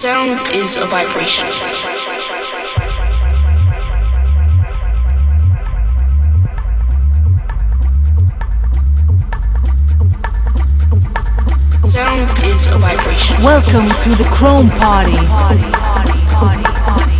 Sound is a vibration. Sound is a vibration. Welcome to the Chrome Party. Sound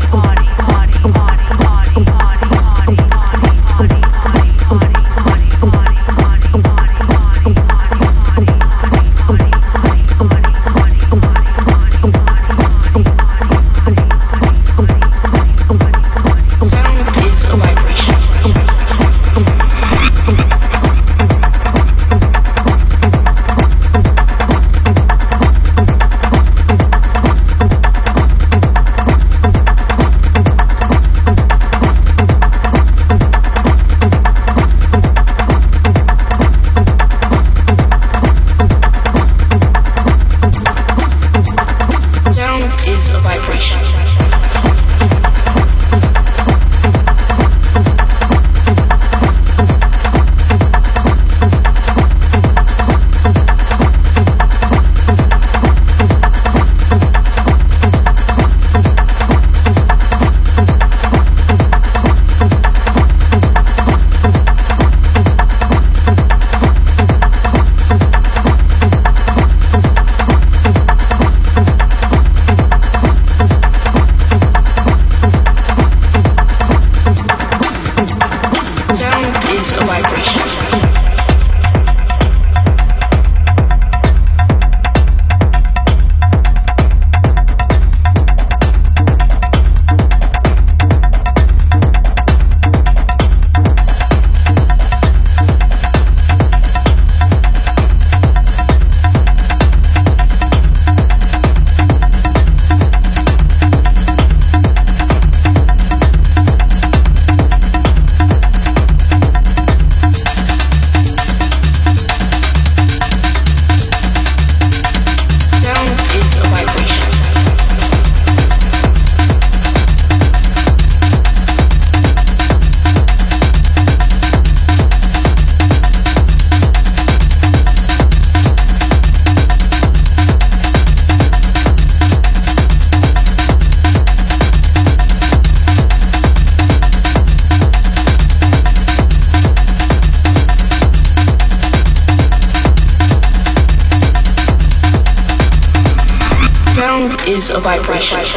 vibration.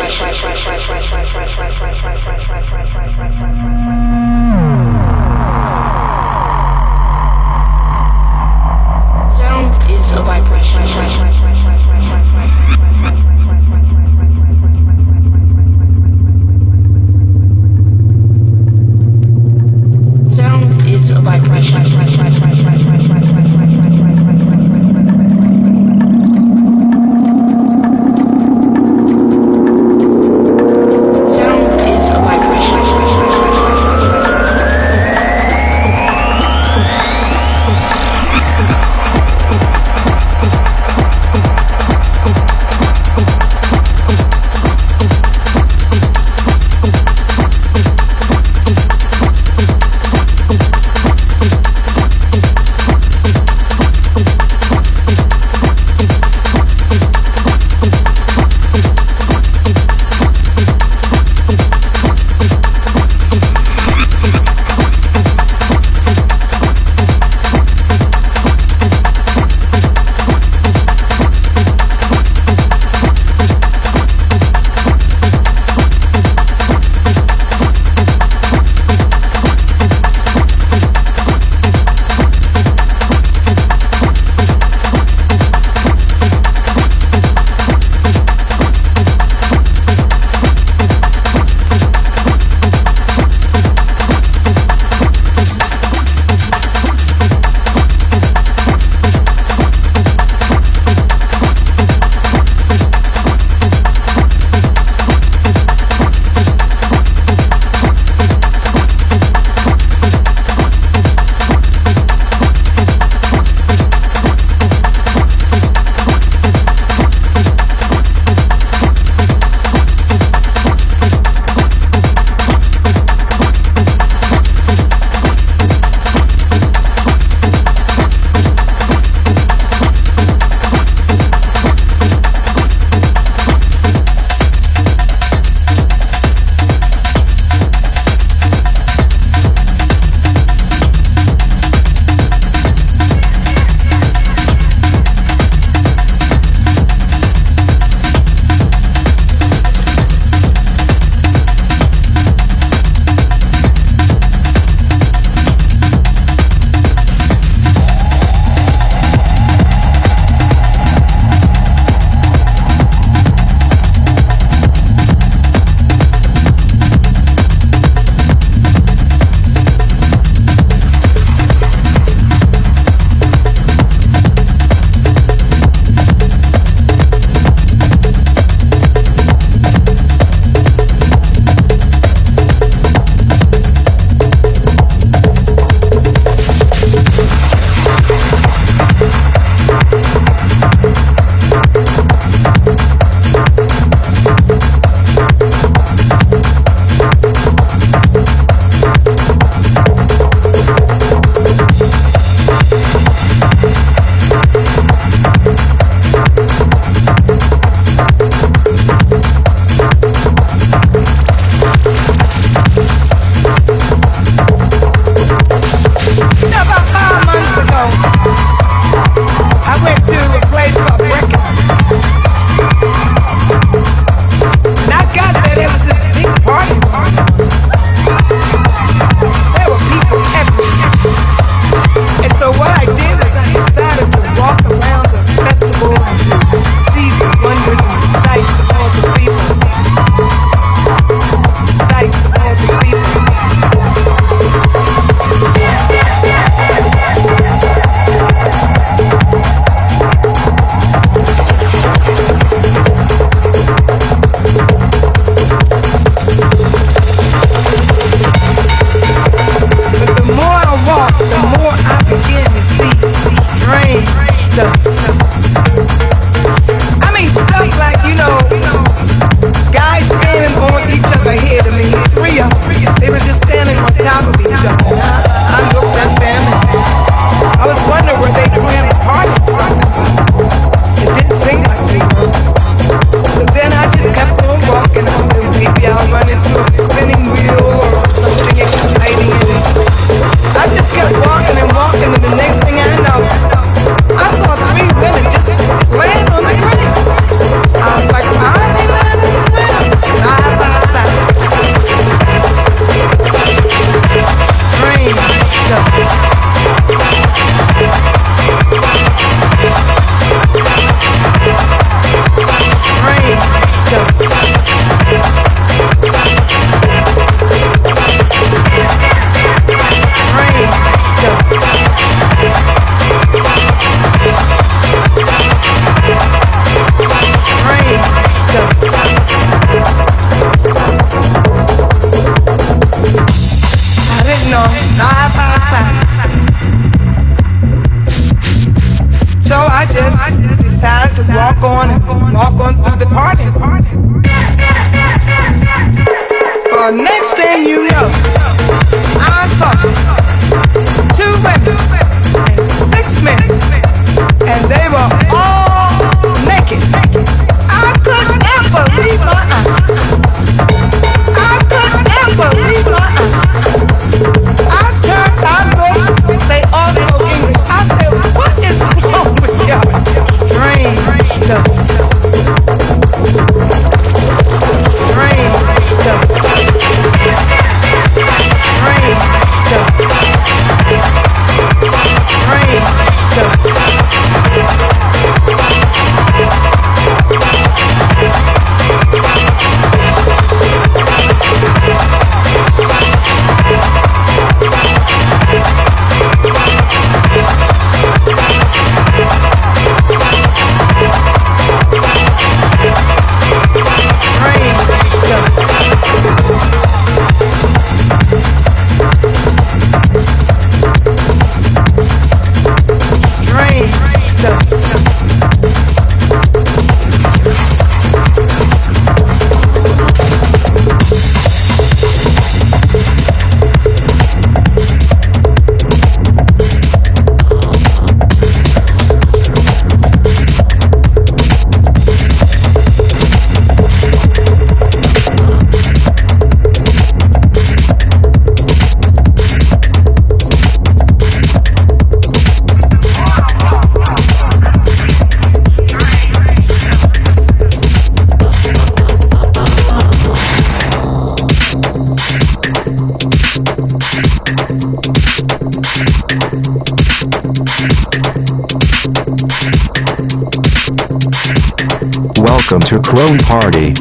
Welcome to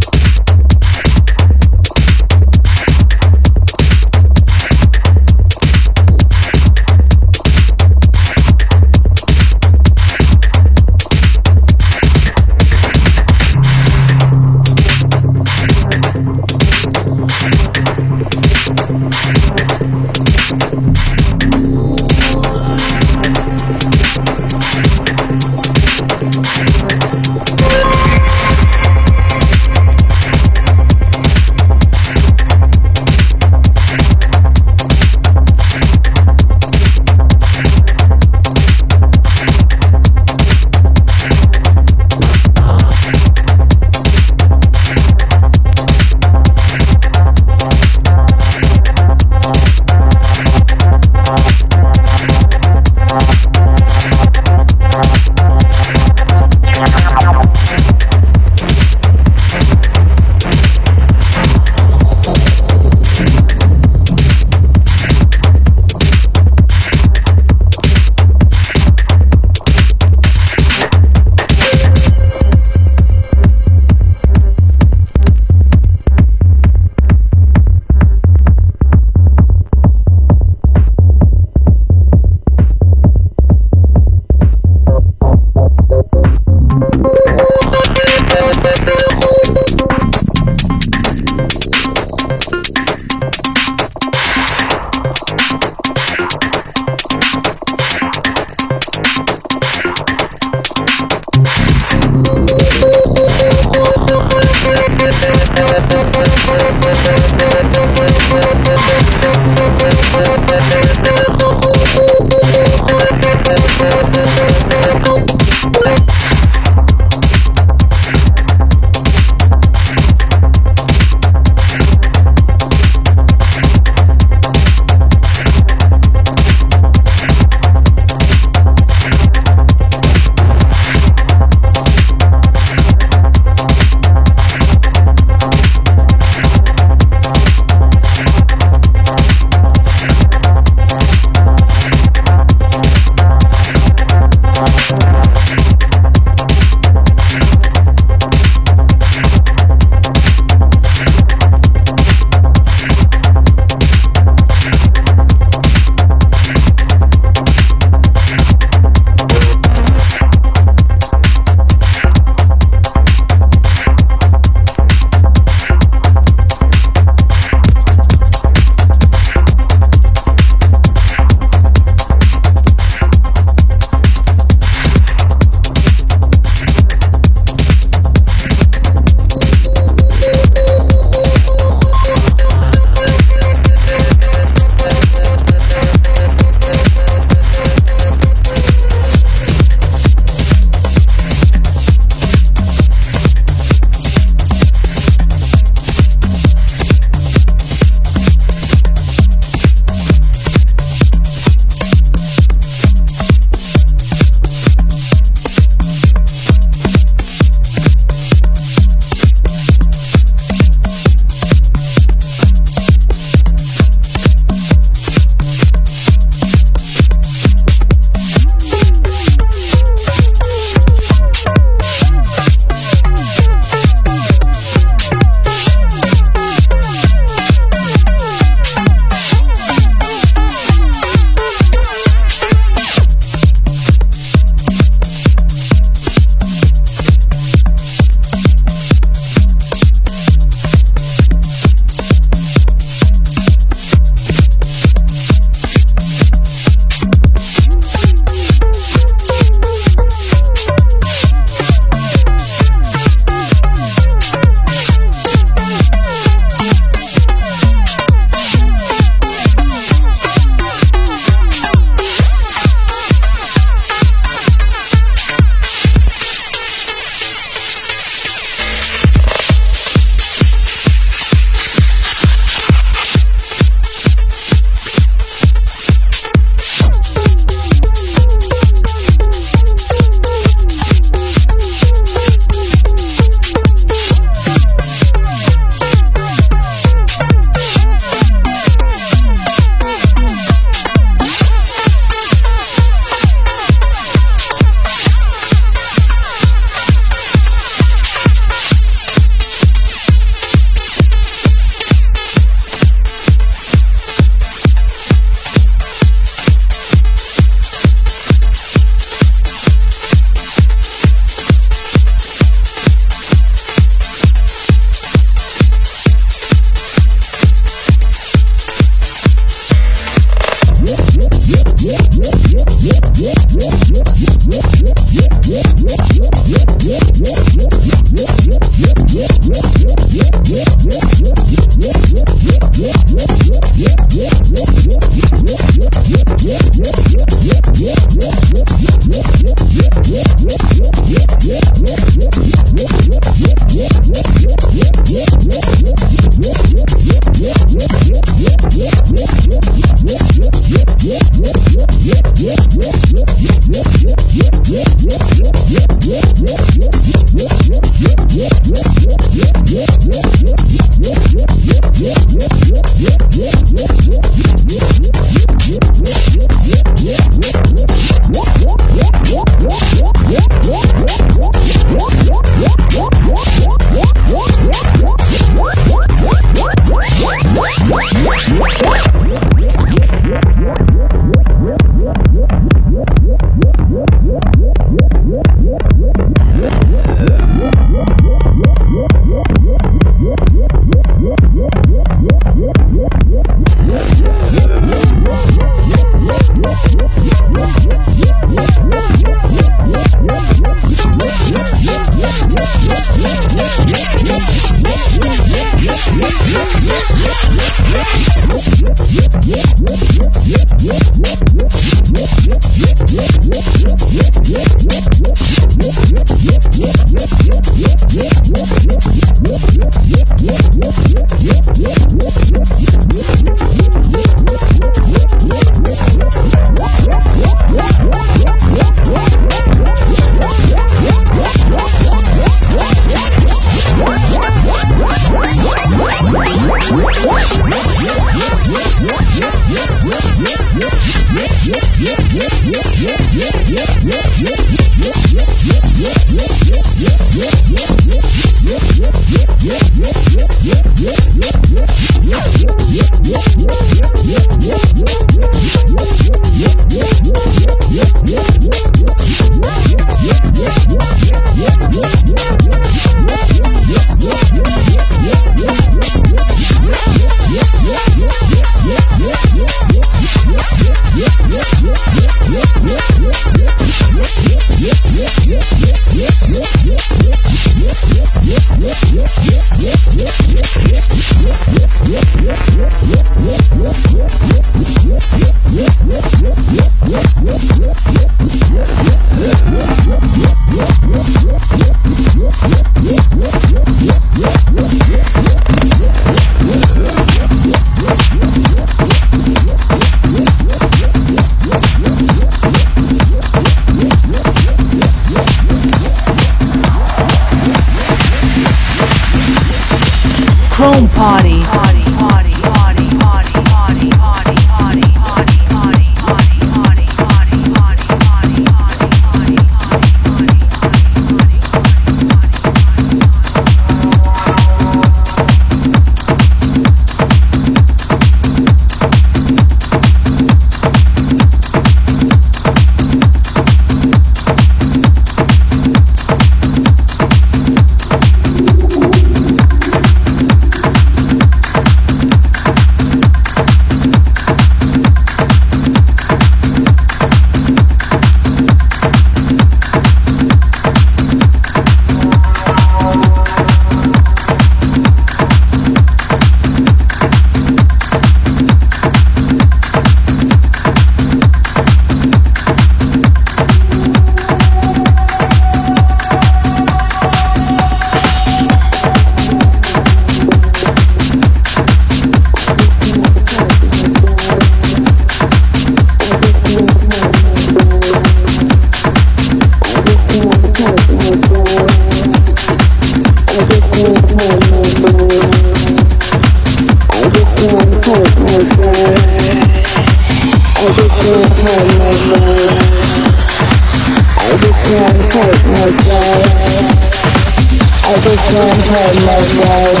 hurt myself.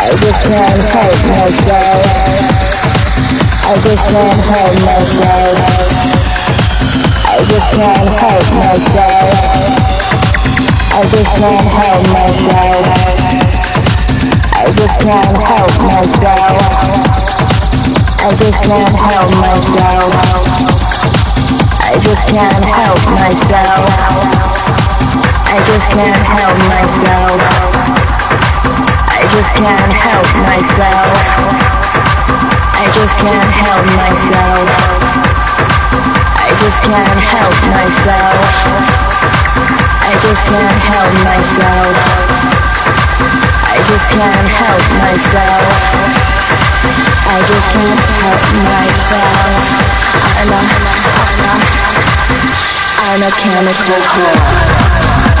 I just can't help myself. I just can't help myself. I just can't help myself. I just can't hurt myself. I just can't help myself. I just can't help myself. I just can't help myself. I just can't help myself. I just can't help myself. I just can't help myself. I just can't help myself. I just can't help myself. I just can't help myself. I'm a chemical whore.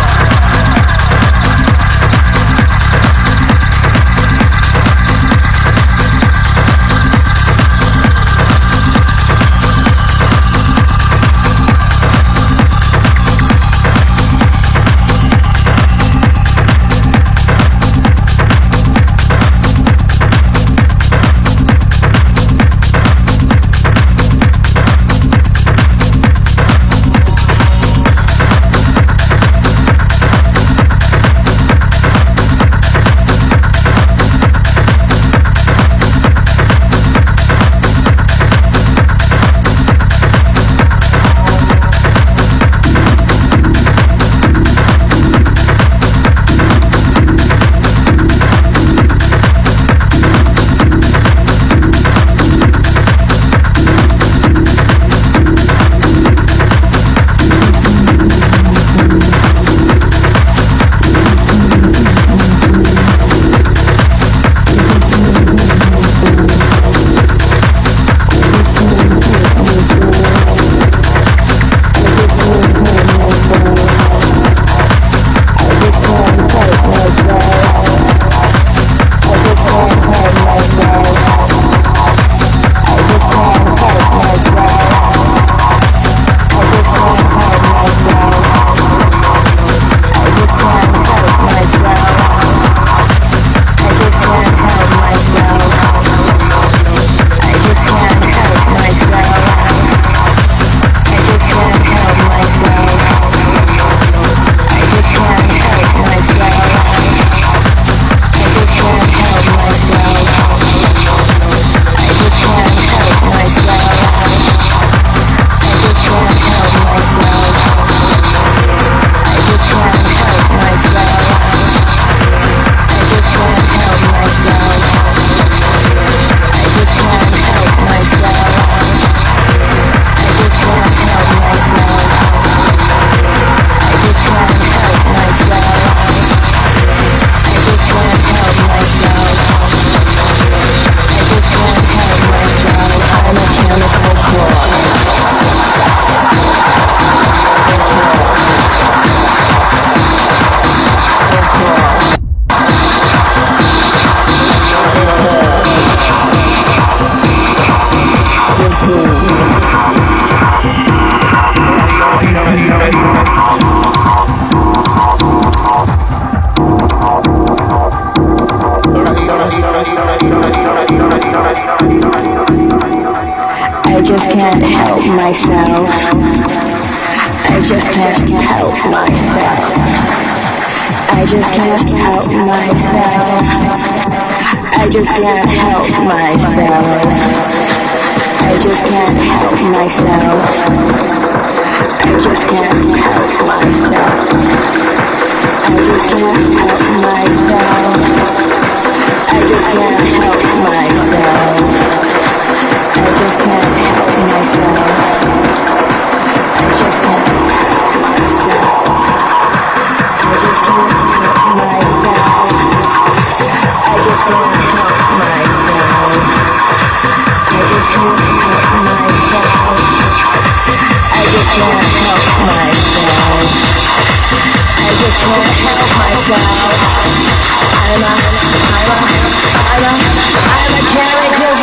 Just can't help myself. I just can't help myself. I just can't help myself. I just can't help myself. I just can't help myself. I just can't help myself. I just can't help myself. I just can't help myself. Can't help myself. I just can't help myself. I'm a, I'm a, I'm a, I'm a chemical